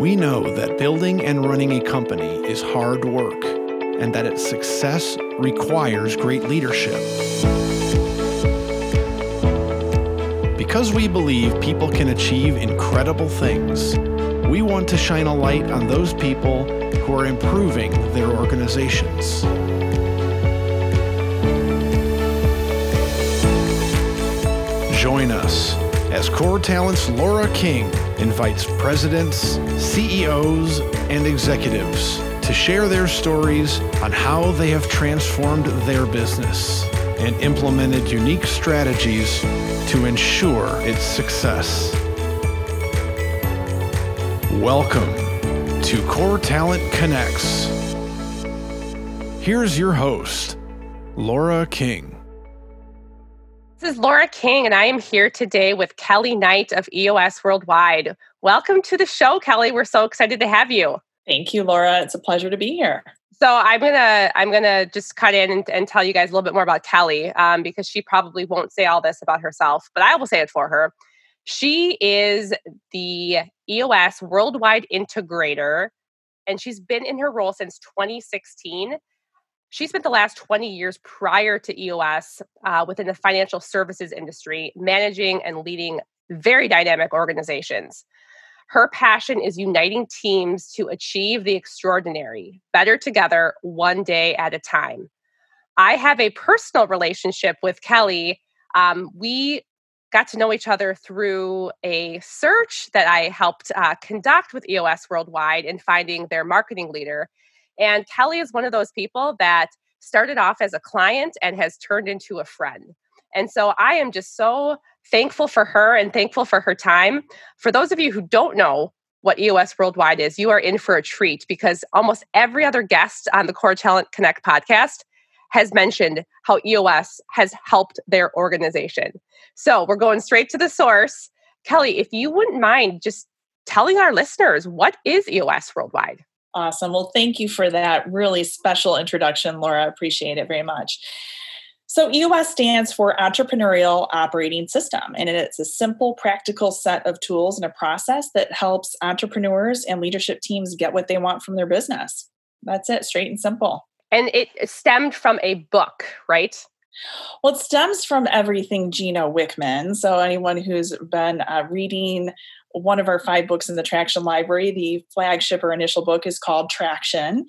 We know that building and running a company is hard work and that its success requires great leadership. Because we believe people can achieve incredible things, we want to shine a light on those people who are improving their organizations. Join us as Core Talent's Laura King invites presidents, CEOs, and executives to share their stories on how they have transformed their business and implemented unique strategies to ensure its success. Welcome to Core Talent Connects. Here's your host, Laura King. Laura King, and I am here today with Kelly Knight of EOS Worldwide. Welcome to the show, Kelly. We're so excited to have you. Thank you, Laura. It's a pleasure to be here. So I'm gonna I'm gonna just cut in and, and tell you guys a little bit more about Kelly um, because she probably won't say all this about herself, but I will say it for her. She is the EOS Worldwide Integrator, and she's been in her role since 2016 she spent the last 20 years prior to EOS uh, within the financial services industry, managing and leading very dynamic organizations. Her passion is uniting teams to achieve the extraordinary, better together, one day at a time. I have a personal relationship with Kelly. Um, we got to know each other through a search that I helped uh, conduct with EOS Worldwide in finding their marketing leader. And Kelly is one of those people that started off as a client and has turned into a friend. And so I am just so thankful for her and thankful for her time. For those of you who don't know what EOS Worldwide is, you are in for a treat because almost every other guest on the Core Talent Connect podcast has mentioned how EOS has helped their organization. So we're going straight to the source. Kelly, if you wouldn't mind just telling our listeners what is EOS Worldwide? Awesome. Well, thank you for that really special introduction, Laura. I appreciate it very much. So, EOS stands for Entrepreneurial Operating System, and it's a simple, practical set of tools and a process that helps entrepreneurs and leadership teams get what they want from their business. That's it, straight and simple. And it stemmed from a book, right? Well, it stems from everything Gino Wickman. So, anyone who's been uh, reading one of our five books in the Traction Library. The flagship or initial book is called Traction.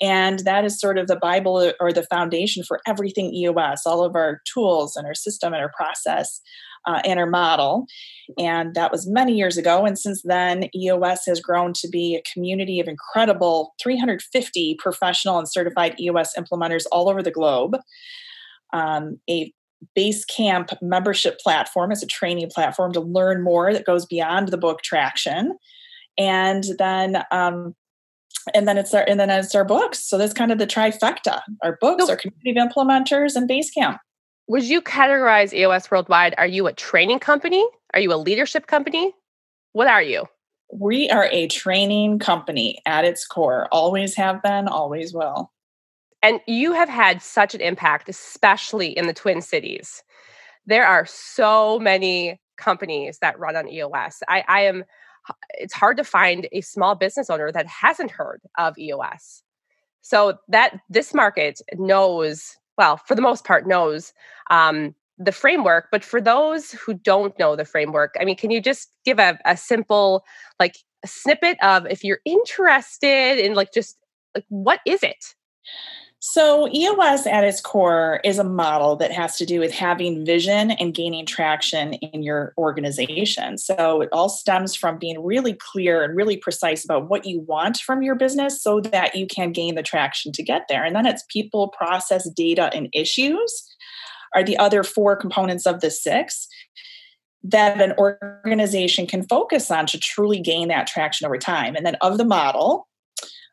And that is sort of the Bible or the foundation for everything EOS, all of our tools and our system and our process uh, and our model. And that was many years ago. And since then, EOS has grown to be a community of incredible 350 professional and certified EOS implementers all over the globe. Um, a Basecamp membership platform as a training platform to learn more that goes beyond the book traction. And then um, and then it's our and then it's our books. So that's kind of the trifecta. Our books, our community of implementers, and Basecamp. Would you categorize EOS Worldwide? Are you a training company? Are you a leadership company? What are you? We are a training company at its core. Always have been, always will. And you have had such an impact, especially in the Twin Cities. There are so many companies that run on EOS. I, I am, it's hard to find a small business owner that hasn't heard of EOS. So that this market knows, well, for the most part, knows um, the framework. But for those who don't know the framework, I mean, can you just give a, a simple, like, snippet of if you're interested in, like, just like, what is it? So, EOS at its core is a model that has to do with having vision and gaining traction in your organization. So, it all stems from being really clear and really precise about what you want from your business so that you can gain the traction to get there. And then it's people, process, data, and issues are the other four components of the six that an organization can focus on to truly gain that traction over time. And then, of the model,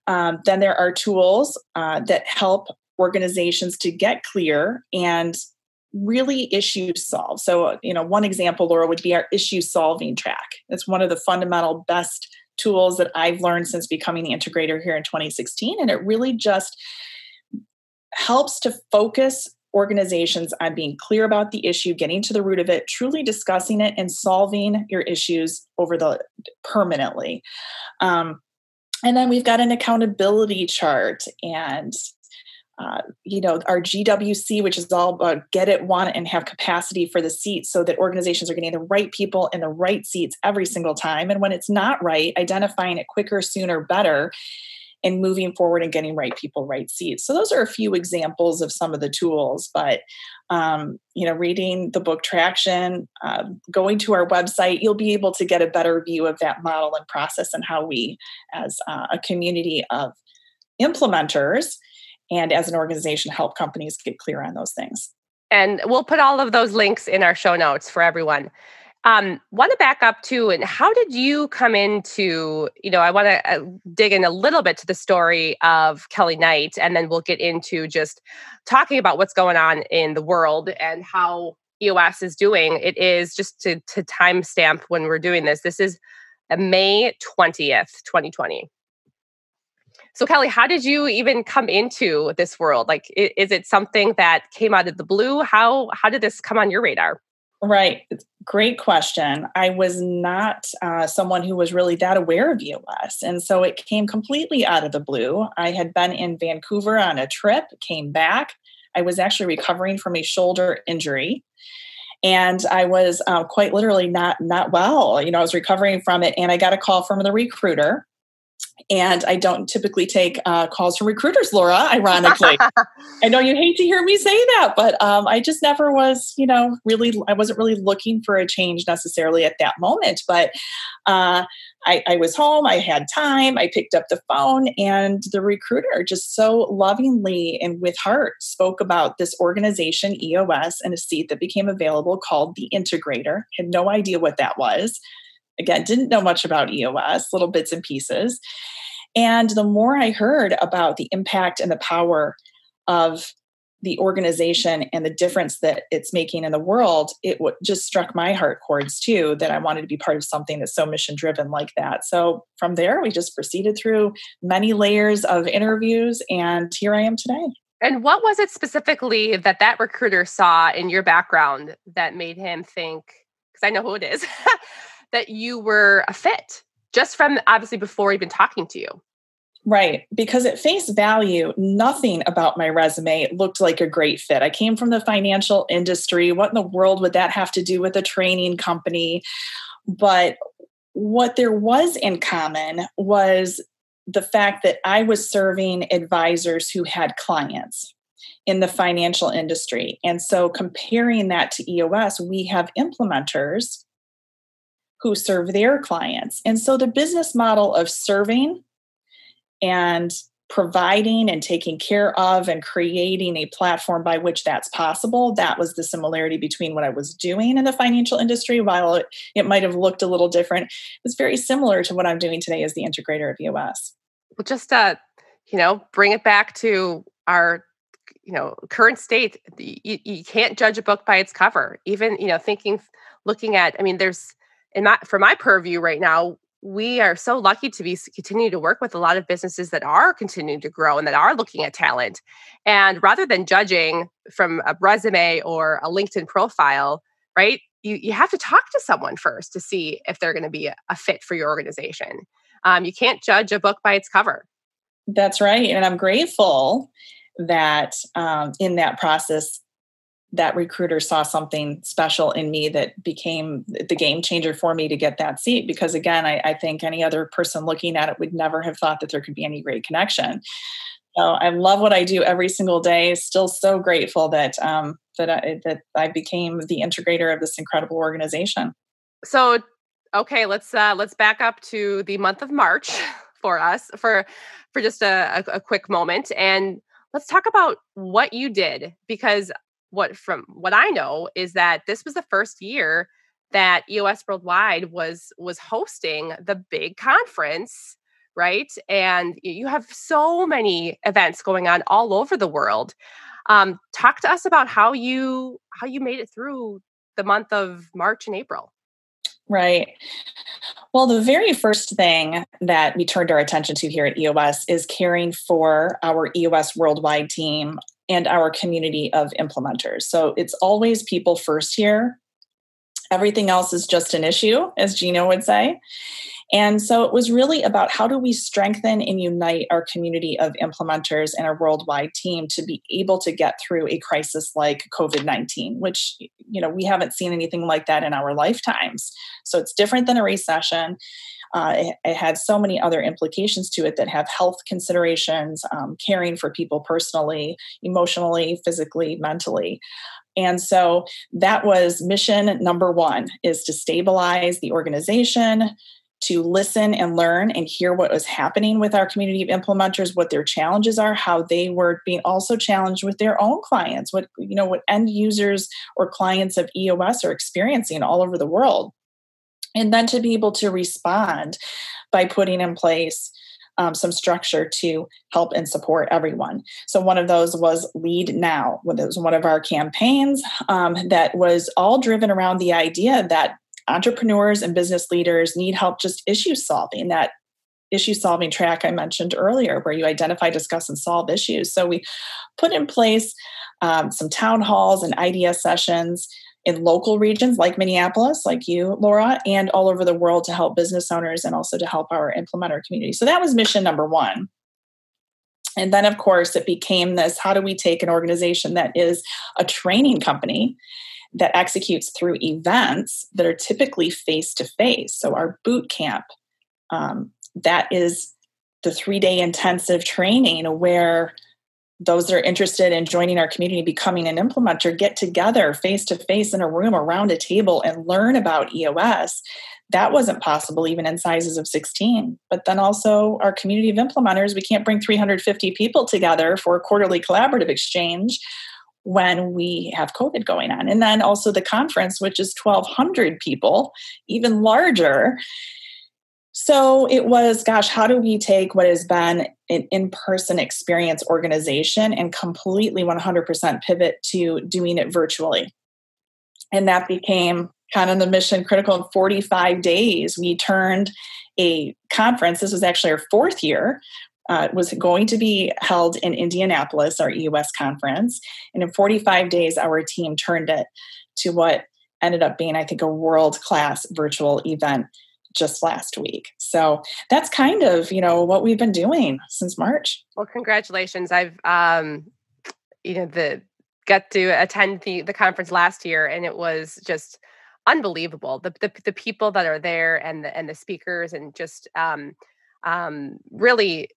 um, then there are tools uh, that help organizations to get clear and really issue solve. So, you know, one example, Laura, would be our issue solving track. It's one of the fundamental best tools that I've learned since becoming the integrator here in 2016. And it really just helps to focus organizations on being clear about the issue, getting to the root of it, truly discussing it, and solving your issues over the permanently. Um, and then we've got an accountability chart and uh, you know, our GWC, which is all about get it, want it, and have capacity for the seats so that organizations are getting the right people in the right seats every single time. And when it's not right, identifying it quicker, sooner, better, and moving forward and getting right people, right seats. So those are a few examples of some of the tools. But, um, you know, reading the book Traction, uh, going to our website, you'll be able to get a better view of that model and process and how we, as uh, a community of implementers, and as an organization help companies get clear on those things. And we'll put all of those links in our show notes for everyone. Um, want to back up too, and how did you come into? You know, I want to uh, dig in a little bit to the story of Kelly Knight, and then we'll get into just talking about what's going on in the world and how EOS is doing. It is just to to timestamp when we're doing this. This is May twentieth, twenty twenty. So, Kelly, how did you even come into this world? Like, is it something that came out of the blue? How how did this come on your radar? Right. Great question. I was not uh, someone who was really that aware of EOS. And so it came completely out of the blue. I had been in Vancouver on a trip, came back. I was actually recovering from a shoulder injury. And I was uh, quite literally not not well. You know, I was recovering from it, and I got a call from the recruiter and I don't typically take uh, calls from recruiters, Laura, ironically. I know you hate to hear me say that, but um, I just never was, you know, really, I wasn't really looking for a change necessarily at that moment. But uh, I, I was home, I had time, I picked up the phone, and the recruiter just so lovingly and with heart spoke about this organization, EOS, and a seat that became available called the Integrator. Had no idea what that was again, didn't know much about EOS, little bits and pieces. And the more I heard about the impact and the power of the organization and the difference that it's making in the world, it w- just struck my heart chords too that I wanted to be part of something that's so mission driven like that. So from there, we just proceeded through many layers of interviews, and here I am today. And what was it specifically that that recruiter saw in your background that made him think, because I know who it is, that you were a fit just from obviously before even talking to you. Right. Because at face value, nothing about my resume looked like a great fit. I came from the financial industry. What in the world would that have to do with a training company? But what there was in common was the fact that I was serving advisors who had clients in the financial industry. And so comparing that to EOS, we have implementers who serve their clients. And so the business model of serving and providing and taking care of and creating a platform by which that's possible that was the similarity between what i was doing in the financial industry. While it, it might have looked a little different it was very similar to what i'm doing today as the integrator of us well just uh you know bring it back to our you know current state you, you can't judge a book by its cover. Even you know thinking looking at i mean there's in my for my purview right now we are so lucky to be continue to work with a lot of businesses that are continuing to grow and that are looking at talent. And rather than judging from a resume or a linkedin profile right you, you have to talk to someone first to see if they're going to be a, a, fit for your organization. Um, you can't judge a book by its cover. That's right and i'm grateful that um, in that process that recruiter saw something special in me that became the game changer for me to get that seat. Because again, I, I, think any other person looking at it would never have thought that there could be any great connection. So I love what I do every single day. Still so grateful that um, that I, that I became the integrator of this incredible organization. So, okay, let's uh, let's back up to the month of March for us for for just a, a, a quick moment and let's talk about what you did because what from what I know is that this was the first year that EOS Worldwide was was hosting the big conference, right? And you have so many events going on all over the world. Um, talk to us about how you how you made it through the month of March and April. Right. Well, the very first thing that we turned our attention to here at EOS is caring for our EOS worldwide team and our community of implementers. So it's always people first here. Everything else is just an issue, as Gino would say. And so it was really about how do we strengthen and unite our community of implementers and our worldwide team to be able to get through a crisis like COVID 19, which, you know, we haven't seen anything like that in our lifetimes. So it's different than a recession. Uh, it, it, had so many other implications to it that have health considerations, um, caring for people personally, emotionally, physically, mentally. And so that was mission number one is to stabilize the organization, to listen and learn and hear what was happening with our community of implementers what their challenges are how they were being also challenged with their own clients what you know what end users or clients of eos are experiencing all over the world and then to be able to respond by putting in place um, some structure to help and support everyone. So one of those was Lead Now. It was one of our campaigns um, that was all driven around the idea that entrepreneurs and business leaders need help just issue solving that issue solving track I mentioned earlier, where you identify, discuss, and solve issues. So we put in place um, some town halls and idea sessions in local regions like Minneapolis, like you, Laura, and all over the world to help business owners and also to help our implementer community. So that was mission number one. And then, of course, it became this how do we take an organization that is a training company that executes through events that are typically face to face. So, our boot camp, um, that is the three day intensive training where those that are interested in joining our community, becoming an implementer, get together face to face in a room around a table and learn about EOS. That wasn't possible even in sizes of 16. But then also, our community of implementers, we can't bring 350 people together for a quarterly collaborative exchange when we have COVID going on. And then also the conference, which is 1,200 people, even larger. So it was, gosh, how do we take what has been an in person experience organization and completely 100% pivot to doing it virtually? And that became kind of the mission critical in 45 days. We turned a conference, this was actually our fourth year, uh, was going to be held in Indianapolis, our EOS conference. And in 45 days, our team turned it to what ended up being, I think, a world class virtual event just last week. So that's kind of, you know, what we've been doing since March. Well, congratulations. I've, um, you know, the got to attend the the conference last year and it was just unbelievable. The the, the people that are there and the and the speakers and just um um really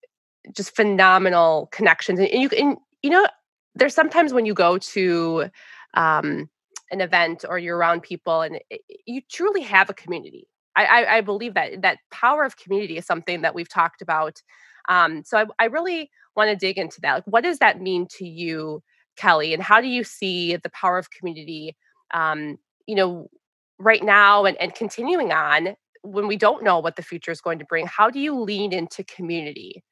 just phenomenal connections and you and you know there's sometimes when you go to um, an event or you're around people and it, you truly have a community I, I, believe that that power of community is something that we've talked about um, so I, I really want to dig into that like what does that mean to you kelly and how do you see the power of community um, you know right now and, and continuing on when we don't know what the future is going to bring how do you lean into community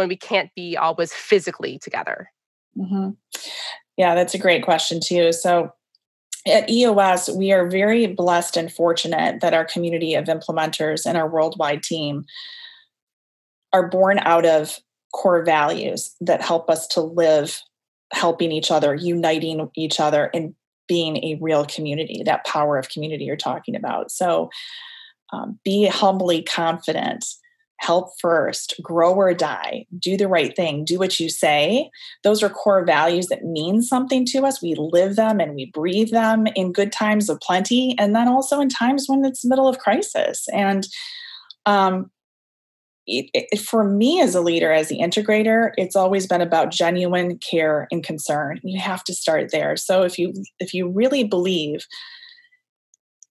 when we can't be always physically together? Mm-hmm. Yeah, that's a great question, too. So, at EOS, we are very blessed and fortunate that our community of implementers and our worldwide team are born out of core values that help us to live helping each other, uniting each other, and being a real community, that power of community you're talking about. So, um, be humbly confident help first, grow or die, do the right thing, do what you say. Those are core values that mean something to us. We live them and we breathe them in good times of plenty, and then also in times when it's the middle of crisis. And um, it, it, for me as a leader, as the integrator, it's always been about genuine care and concern. You have to start there. So if you if you really believe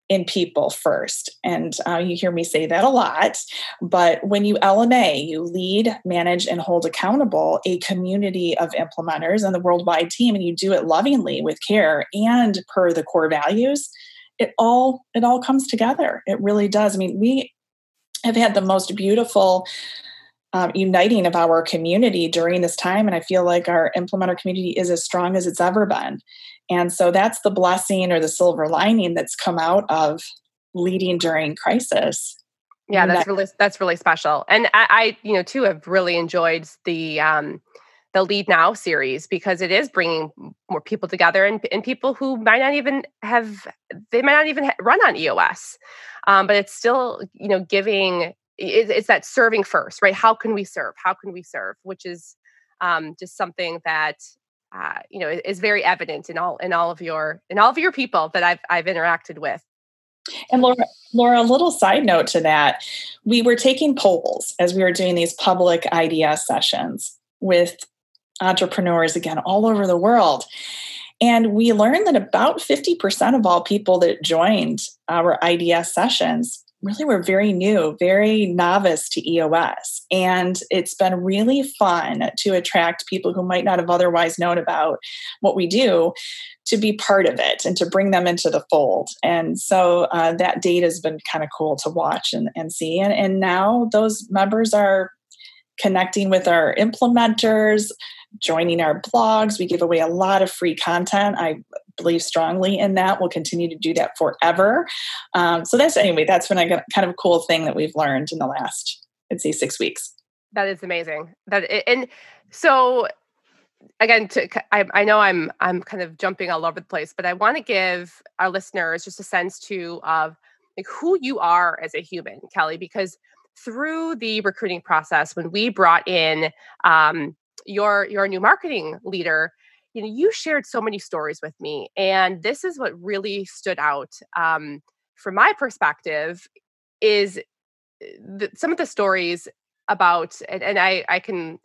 in people first. And uh, you hear me say that a lot. But when you LMA, you lead, manage, and hold accountable a community of implementers and the worldwide team, and you do it lovingly with care and per the core values, it all it all comes together. It really does. I mean, we have had the most beautiful um, uniting of our community during this time. And I feel like our implementer community is as strong as it's ever been. And so that's the blessing or the silver lining that's come out of leading during crisis. Yeah, that's really that's really special. And I, I, you know, too have really enjoyed the um the Lead Now series because it is bringing more people together and, and people who might not even have, they might not even run on EOS. Um, but it's still, you know, giving, it's that serving first, right? How can we serve? How can we serve? Which is um, just something that uh, you know is very evident in all in all of your in all of your people that I've I've interacted with. And Laura, Laura, a little side note to that, we were taking polls as we were doing these public IDS sessions with entrepreneurs again all over the world. And we learned that about 50% of all people that joined our IDS sessions really were very new, very novice to EOS. And it's been really fun to attract people who might not have otherwise known about what we do to be part of it and to bring them into the fold. And so uh, that data has been kind of cool to watch and, and see. And, and now those members are connecting with our implementers, joining our blogs. We give away a lot of free content. I believe strongly in that. We'll continue to do that forever. Um, so that's anyway, that's been a kind of cool thing that we've learned in the last, I'd say, six weeks. That is amazing. That and so again, to, I, I know I'm I'm kind of jumping all over the place, but I want to give our listeners just a sense too of like who you are as a human, Kelly, because through the recruiting process, when we brought in um, your your new marketing leader, you know, you shared so many stories with me, and this is what really stood out um, from my perspective. Is eh, the, some of the stories about, and, and I I can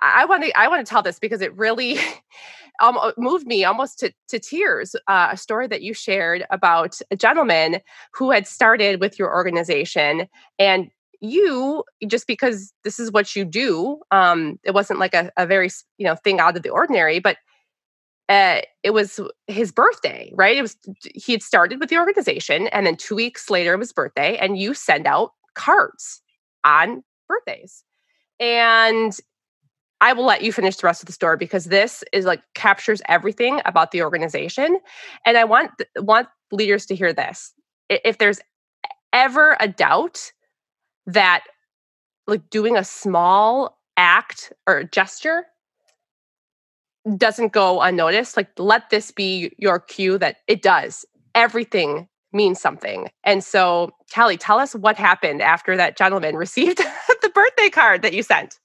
I want to I want to tell this because it really um, moved me almost to, to tears. Uh, a story that you shared about a gentleman who had started with your organization and you just because this is what you do um it wasn't like a, a very you know thing out of the ordinary but uh it was his birthday right it was he had started with the organization and then two weeks later it was birthday and you send out cards on birthdays and I will let you finish the rest of the story because this is like captures everything about the organization. And I want want leaders to hear this. If there's ever a doubt that like doing a small act or gesture doesn't go unnoticed, like let this be your cue that it does. Everything means something. And so, Kelly, tell us what happened after that gentleman received the birthday card that you sent.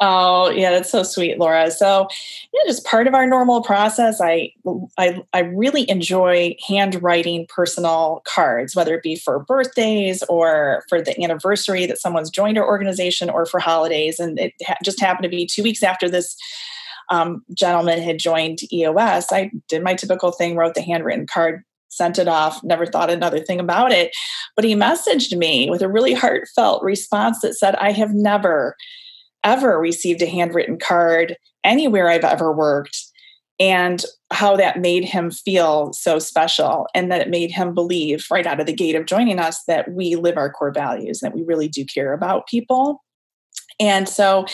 Oh, yeah, that's so sweet, Laura. So, yeah, just part of our normal process. I, I, I really enjoy handwriting personal cards, whether it be for birthdays or for the anniversary that someone's joined our organization or for holidays. And it ha- just happened to be two weeks after this um, gentleman had joined EOS. I did my typical thing, wrote the handwritten card, sent it off, never thought another thing about it. But he messaged me with a really heartfelt response that said, I have never ever received a handwritten card anywhere I've ever worked and how that made him feel so special and that it made him believe right out of the gate of joining us that we live our core values that we really do care about people. And so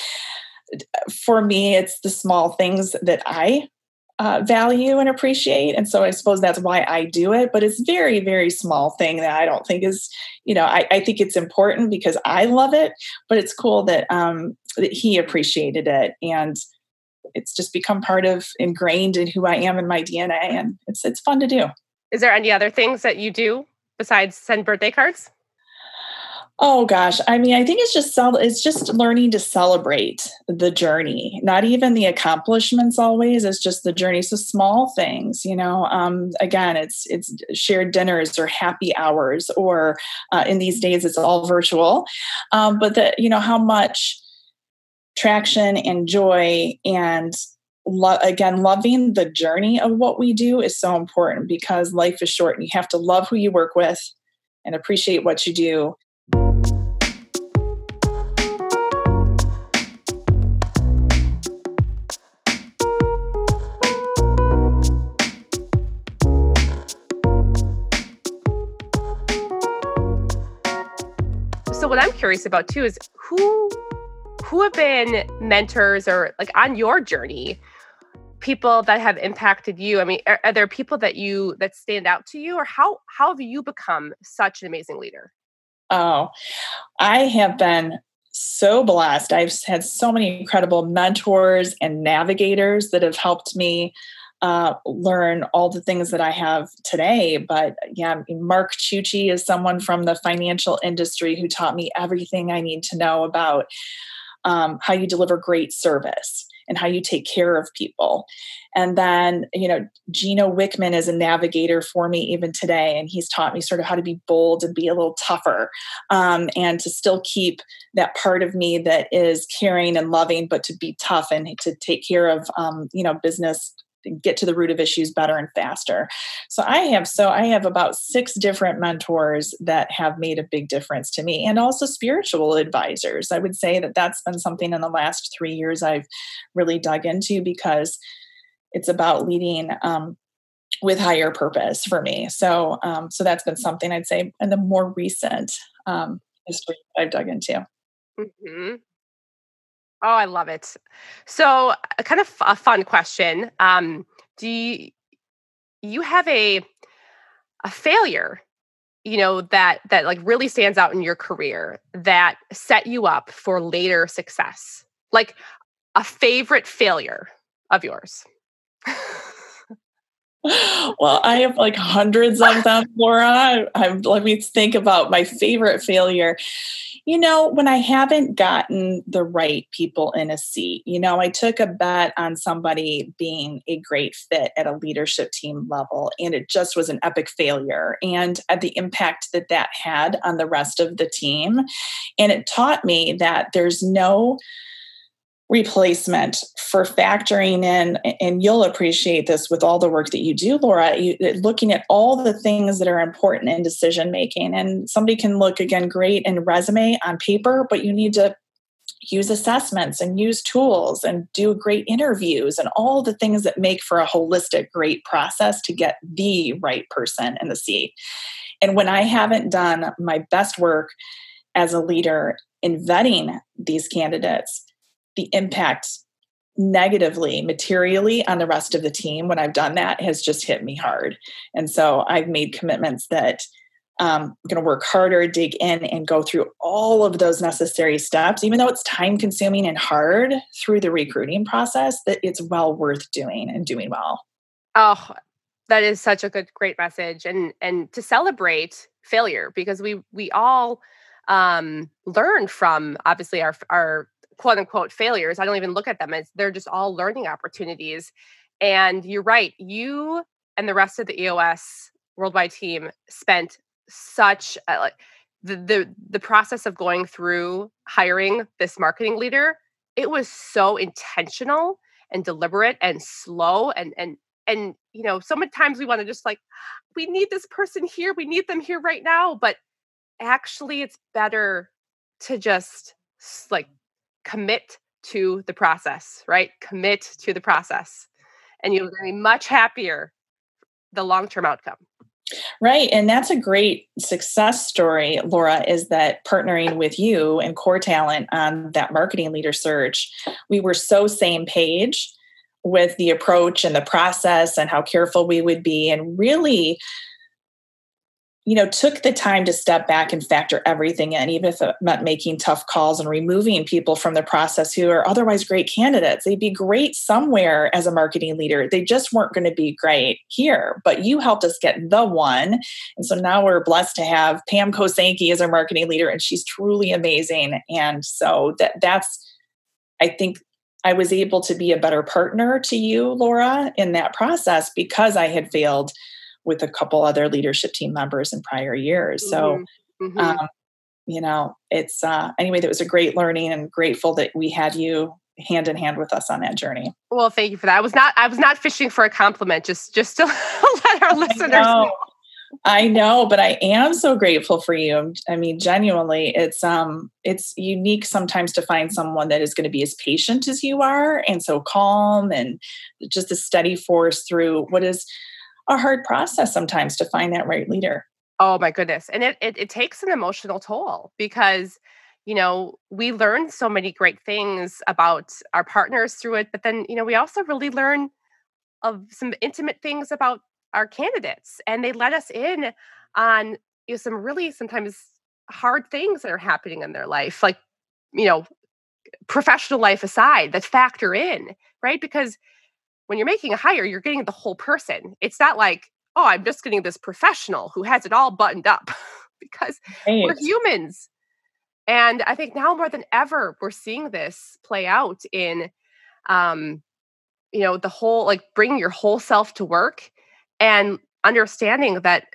for me it's the small things that i uh, value and appreciate. And so I suppose that's why I do it. But it's very, very small thing that I don't think is, you know, I, I think it's important because I love it. But it's cool that um, that he appreciated it, and it's just become part of ingrained in who I am in my DNA, and it's it's fun to do. Is there any other things that you do besides send birthday cards? Oh gosh, I mean, I think it's just it's just learning to celebrate the journey, not even the accomplishments. Always, it's just the journey. So small things, you know. Um, again, it's it's shared dinners or happy hours, or uh, in these days, it's all virtual. Um, but that you know how much traction and joy and lo- again loving the journey of what we do is so important because life is short and you have to love who you work with and appreciate what you do curious about too is who who have been mentors or like on your journey people that have impacted you i mean are, are, there people that you that stand out to you or how how have you become such an amazing leader oh i have been so blessed. I've had so many incredible mentors and navigators that have helped me uh, learn all the things that I have today. But yeah, Mark Chucci is someone from the financial industry who taught me everything I need to know about um, how you deliver great service and how you take care of people. And then, you know, Gino Wickman is a navigator for me even today. And he's taught me sort of how to be bold and be a little tougher um, and to still keep that part of me that is caring and loving, but to be tough and to take care of, um, you know, business get to the root of issues better and faster. So I have so I have about six different mentors that have made a big difference to me and also spiritual advisors. I would say that that's been something in the last 3 years I've really dug into because it's about leading um, with higher purpose for me. So um, so that's been something I'd say in the more recent um, history I've dug into. Mm-hmm. Oh, I love it. So, a kind of a fun question. Um, do you, you have a a failure, you know, that that like really stands out in your career that set you up for later success? Like a favorite failure of yours? well, I have like hundreds of them, Laura. I, I, let me think about my favorite failure you know, when I haven't gotten the right people in a seat, you know, I took a bet on somebody being a great fit at a leadership team level, and it just was an epic failure. And at the impact that that had on the rest of the team. And it taught me that there's no replacement for factoring in and you'll appreciate this with all the work that you do laura you, looking at all the things that are important in decision making and somebody can look again great in resume on paper but you need to use assessments and use tools and do great interviews and all the things that make for a holistic great process to get the right person in the seat. And when i haven't done my best work as a leader in vetting these candidates the impact negatively materially on the rest of the team when I've done that has just hit me hard. And so I've made commitments that um, I'm going to work harder, dig in, and go through all of those necessary steps, even though it's time consuming and hard through the recruiting process, that it's well worth doing and doing well. Oh, that is such a good, great message. And, and to celebrate failure because we, we all um, learn from obviously our, our quote unquote failures. I don't even look at them as they're just all learning opportunities. And you're right, you and the rest of the EOS worldwide team spent such a, like the, the the process of going through hiring this marketing leader. It was so intentional and deliberate and slow and and and you know so many times we want to just like we need this person here we need them here right now but actually it's better to just like commit to the process, right? Commit to the process. And you'll be much happier the long-term outcome. Right. And that's a great success story, Laura, is that partnering with you and Core Talent on that marketing leader search, we were so same page with the approach and the process and how careful we would be and really you know, took the time to step back and factor everything in, even if it meant making tough calls and removing people from the process who are otherwise great candidates. They'd be great somewhere as a marketing leader. They just weren't going to be great here. But you helped us get the one. And so now we're blessed to have Pam Kosanke as our marketing leader, and she's truly amazing. And so that that's I think I was able to be a better partner to you, Laura, in that process because I had failed with a couple other leadership team members in prior years. So, mm-hmm. mm-hmm. um, you know, it's uh, anyway, that was a great learning and grateful that we had you hand in hand with us on that journey. Well, thank you for that. I was not I was not fishing for a compliment, just just to let our listeners I know. know. I know, but I am so grateful for you. I mean, genuinely, it's um it's unique sometimes to find someone that is going to be as patient as you are and so calm and just a steady force through what is a hard process sometimes to find that right leader. Oh my goodness. And it, it, it takes an emotional toll because you know we learn so many great things about our partners through it but then you know we also really learn of some intimate things about our candidates and they let us in on you know some really sometimes hard things that are happening in their life like you know, professional life aside that factor in, right? Because when you're making a hire, you're getting the whole person. It's not like, oh, I'm just getting this professional who has it all buttoned up because right. we're humans. And I think now more than ever, we're seeing this play out in, um, you know, the whole like bringing your whole self to work and understanding that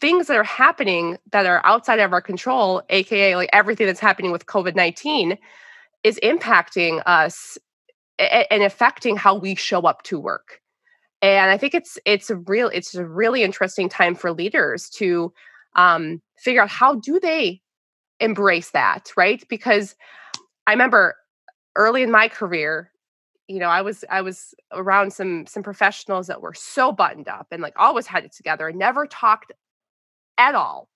things that are happening that are outside of our control, aka like everything that's happening with COVID 19, is impacting us and affecting how we show up to work. And I think it's it's a real it's a really interesting time for leaders to um, figure out how do they embrace that, right? Because I remember early in my career, you know, I was I was around some some professionals that were so buttoned up and like always had it together and never talked at all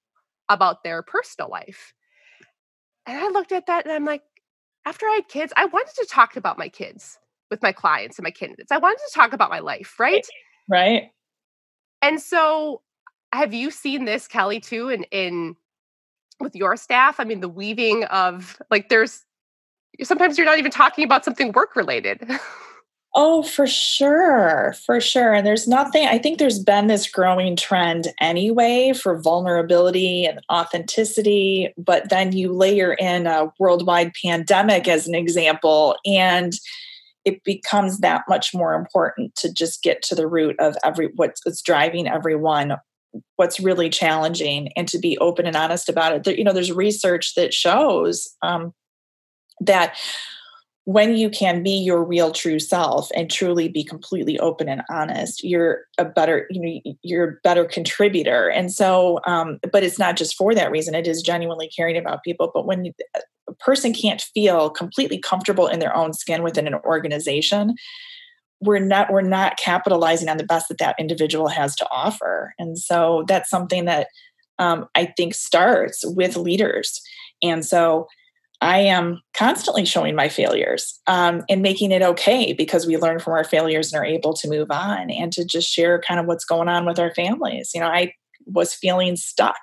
about their personal life. And I looked at that and I'm like, after I had kids, I wanted to talk about my kids with my clients and my candidates. I wanted to talk about my life, right? Right. And so have you seen this, Kelly, too, in in with your staff? I mean, the weaving of like there's sometimes you're not even talking about something work related. Oh, for sure. For sure. And there's nothing, I think there's been this growing trend anyway for vulnerability and authenticity. But then you layer in a worldwide pandemic as an example, and it becomes that much more important to just get to the root of every what's driving everyone what's really challenging and to be open and honest about it there, you know there's research that shows um, that when you can be your real true self and truly be completely open and honest you're a better you know you're a better contributor. And so um, but it's not just for that reason. It is genuinely caring about people. But when a person can't feel completely comfortable in their own skin within an organization we're not we're not capitalizing on the best that that individual has to offer. And so that's something that um, i think starts with leaders. And so i am constantly showing my failures um, and making it okay because we learn from our failures and are able to move on and to just share kind of what's going on with our families. You know i was feeling stuck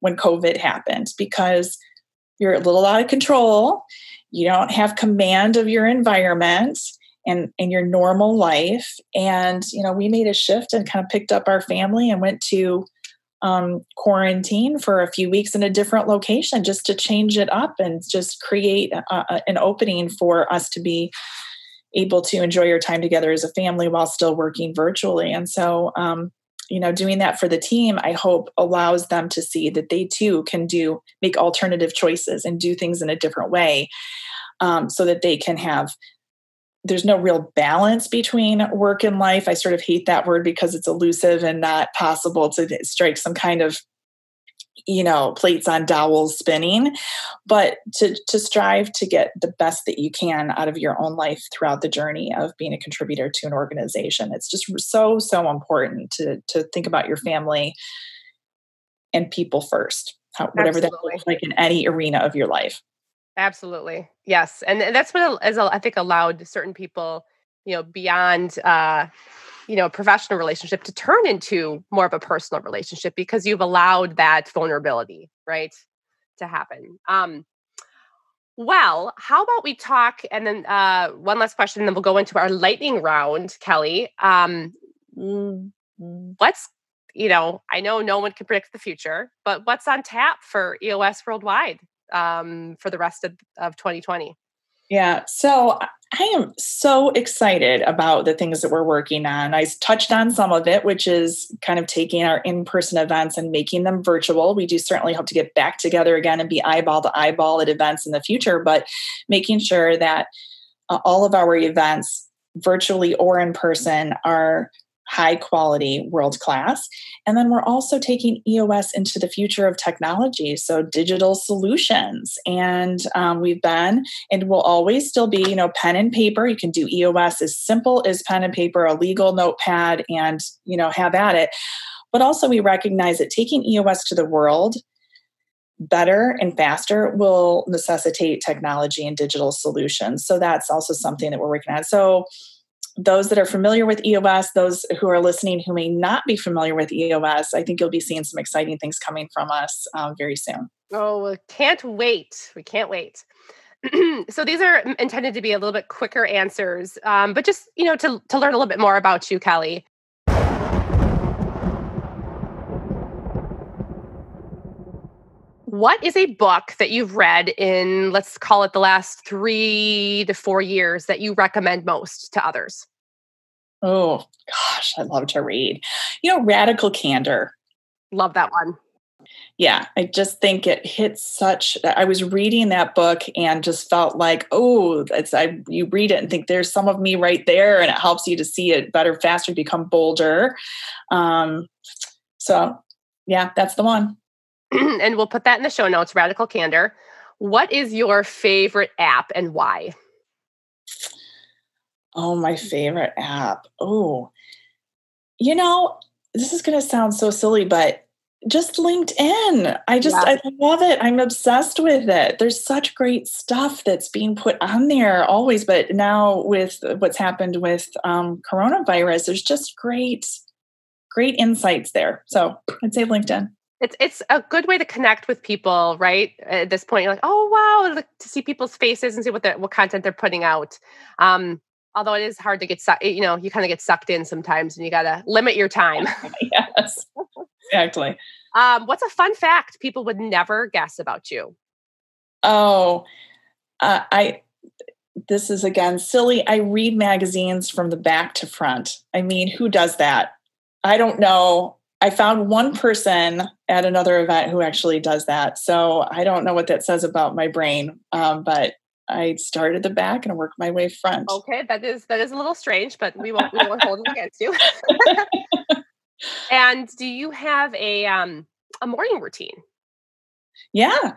when covid happened because you're a little out of control you don't have command of your environment and and your normal life. And you know we made a shift and kind of picked up our family and went to um, quarantine for a few weeks in a different location just to change it up and just create an opening for us to be able to enjoy your time together as a family while still working virtually. And so um, you know doing that for the team i hope allows them to see that they too can do make alternative choices and do things in a different way um, so that they can have there's no real balance between work and life. I sort of hate that word because it's elusive and not possible to strike some kind of you know plates on dowels spinning but to to strive to get the best that you can out of your own life throughout the journey of being a contributor to an organization it's just so so important to to think about your family and people first how, whatever Absolutely. that looks like in any arena of your life Absolutely. Yes. And that's what has, I think, allowed certain people, you know, beyond, uh, you know, a professional relationship to turn into more of a personal relationship because you've allowed that vulnerability, right, to happen. Um, well, how about we talk and then uh, one last question, and then we'll go into our lightning round, Kelly. Um, what's you know, I know no one can predict the future, but what's on tap for EOS worldwide um, for the rest of, of 2020? Yeah, so I am so excited about the things that we're working on. I touched on some of it, which is kind of taking our in person events and making them virtual. We do certainly hope to get back together again and be eyeball to eyeball at events in the future, but making sure that uh, all of our events, virtually or in person, are high quality, world class. And then we're also taking EOS into the future of technology, so digital solutions. And um, we've been and will always still be, you know, pen and paper. You can do EOS as simple as pen and paper, a legal notepad, and, you know, have at it. But also, we recognize that taking EOS to the world better and faster will necessitate technology and digital solutions. So that's also something that we're working on. So those that are familiar with EOS, those who are listening who may not be familiar with EOS, I think you'll be seeing some exciting things coming from us um, very soon. Oh, can't wait. We can't wait. so these are intended to be a little bit quicker answers, um, but just you know to to learn a little bit more about you, Kelly. What is a book that you've read in, let's call it the last three to four years, that you recommend most to others? Oh, gosh, I love to read. You know, Radical Candor. Love that one. Yeah, I just think it hits such. I was reading that book and just felt like, oh, it's I. You read it and think there's some of me right there, and it helps you to see it better, faster, become bolder. Um, so, yeah, that's the one. and we'll put that in the show notes radical candor. What is your favorite app and why? Oh my favorite app. Oh you know this is going to sound so silly but just linkedin. I just yeah. i love it. I'm obsessed with it. There's such great stuff that's being put on there always but now with what's happened with um, coronavirus there's just great great insights there. So i'd say linkedin it's it's a good way to connect with people, right? At this point, you're like, oh wow, to see people's faces and see what the what content they're putting out. Um, although it is hard to get sucked, you know, you kind of get sucked in sometimes, and you got to limit your time. yes, exactly. Um, what's a fun fact people would never guess about you? Oh, uh, I. This is again silly. I read magazines from the back to front. I mean, who does that? I don't know. I found one person at another event who actually does that. So I don't know what that says about my brain, um, but I started the back and worked my way front. Okay, that is that is a little strange, but we won't we won't hold it against you. and do you have a um, a morning routine? Yeah.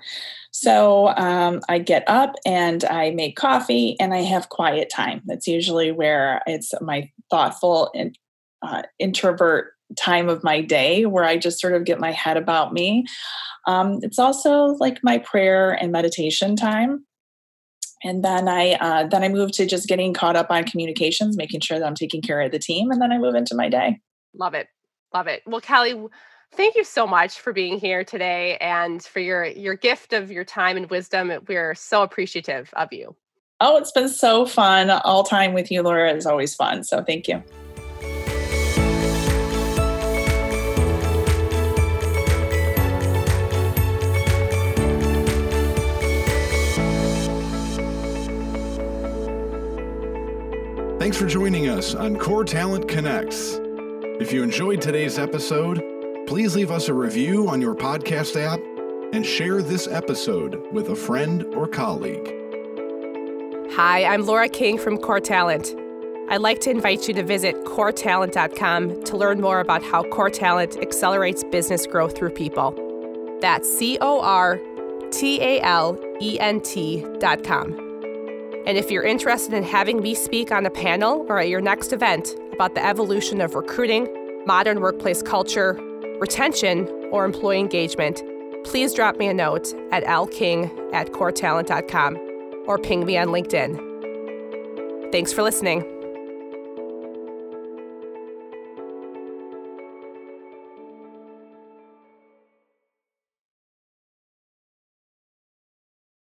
So um, I get up and I make coffee and I have quiet time. That's usually where it's my thoughtful and uh, introvert time of my day where I just sort of get my head about me. Um, it's also like my prayer and meditation time. And then I uh, then I move to just getting caught up on communications, making sure that I'm taking care of the team, and then I move into my day. Love it, love it. Well, Kelly, thank you so much for being here today and for your your gift of your time and wisdom. We're so appreciative of you. Oh, it's been so fun. All time with you, Laura, is always fun. So thank you. Thanks for joining us on Core Talent Connects. If you enjoyed today's episode, please leave us a review on your podcast app and share this episode with a friend or colleague. Hi, I'm Laura King from Core Talent. I'd like to invite you to visit coretalent.com to learn more about how Core Talent accelerates business growth through people. That's C O R T A L E N T.com. And if you're interested in having me speak on a panel or at your next event about the evolution of recruiting, modern workplace culture, retention, or employee engagement, please drop me a note at lking at coretalent.com or ping me on LinkedIn. Thanks for listening.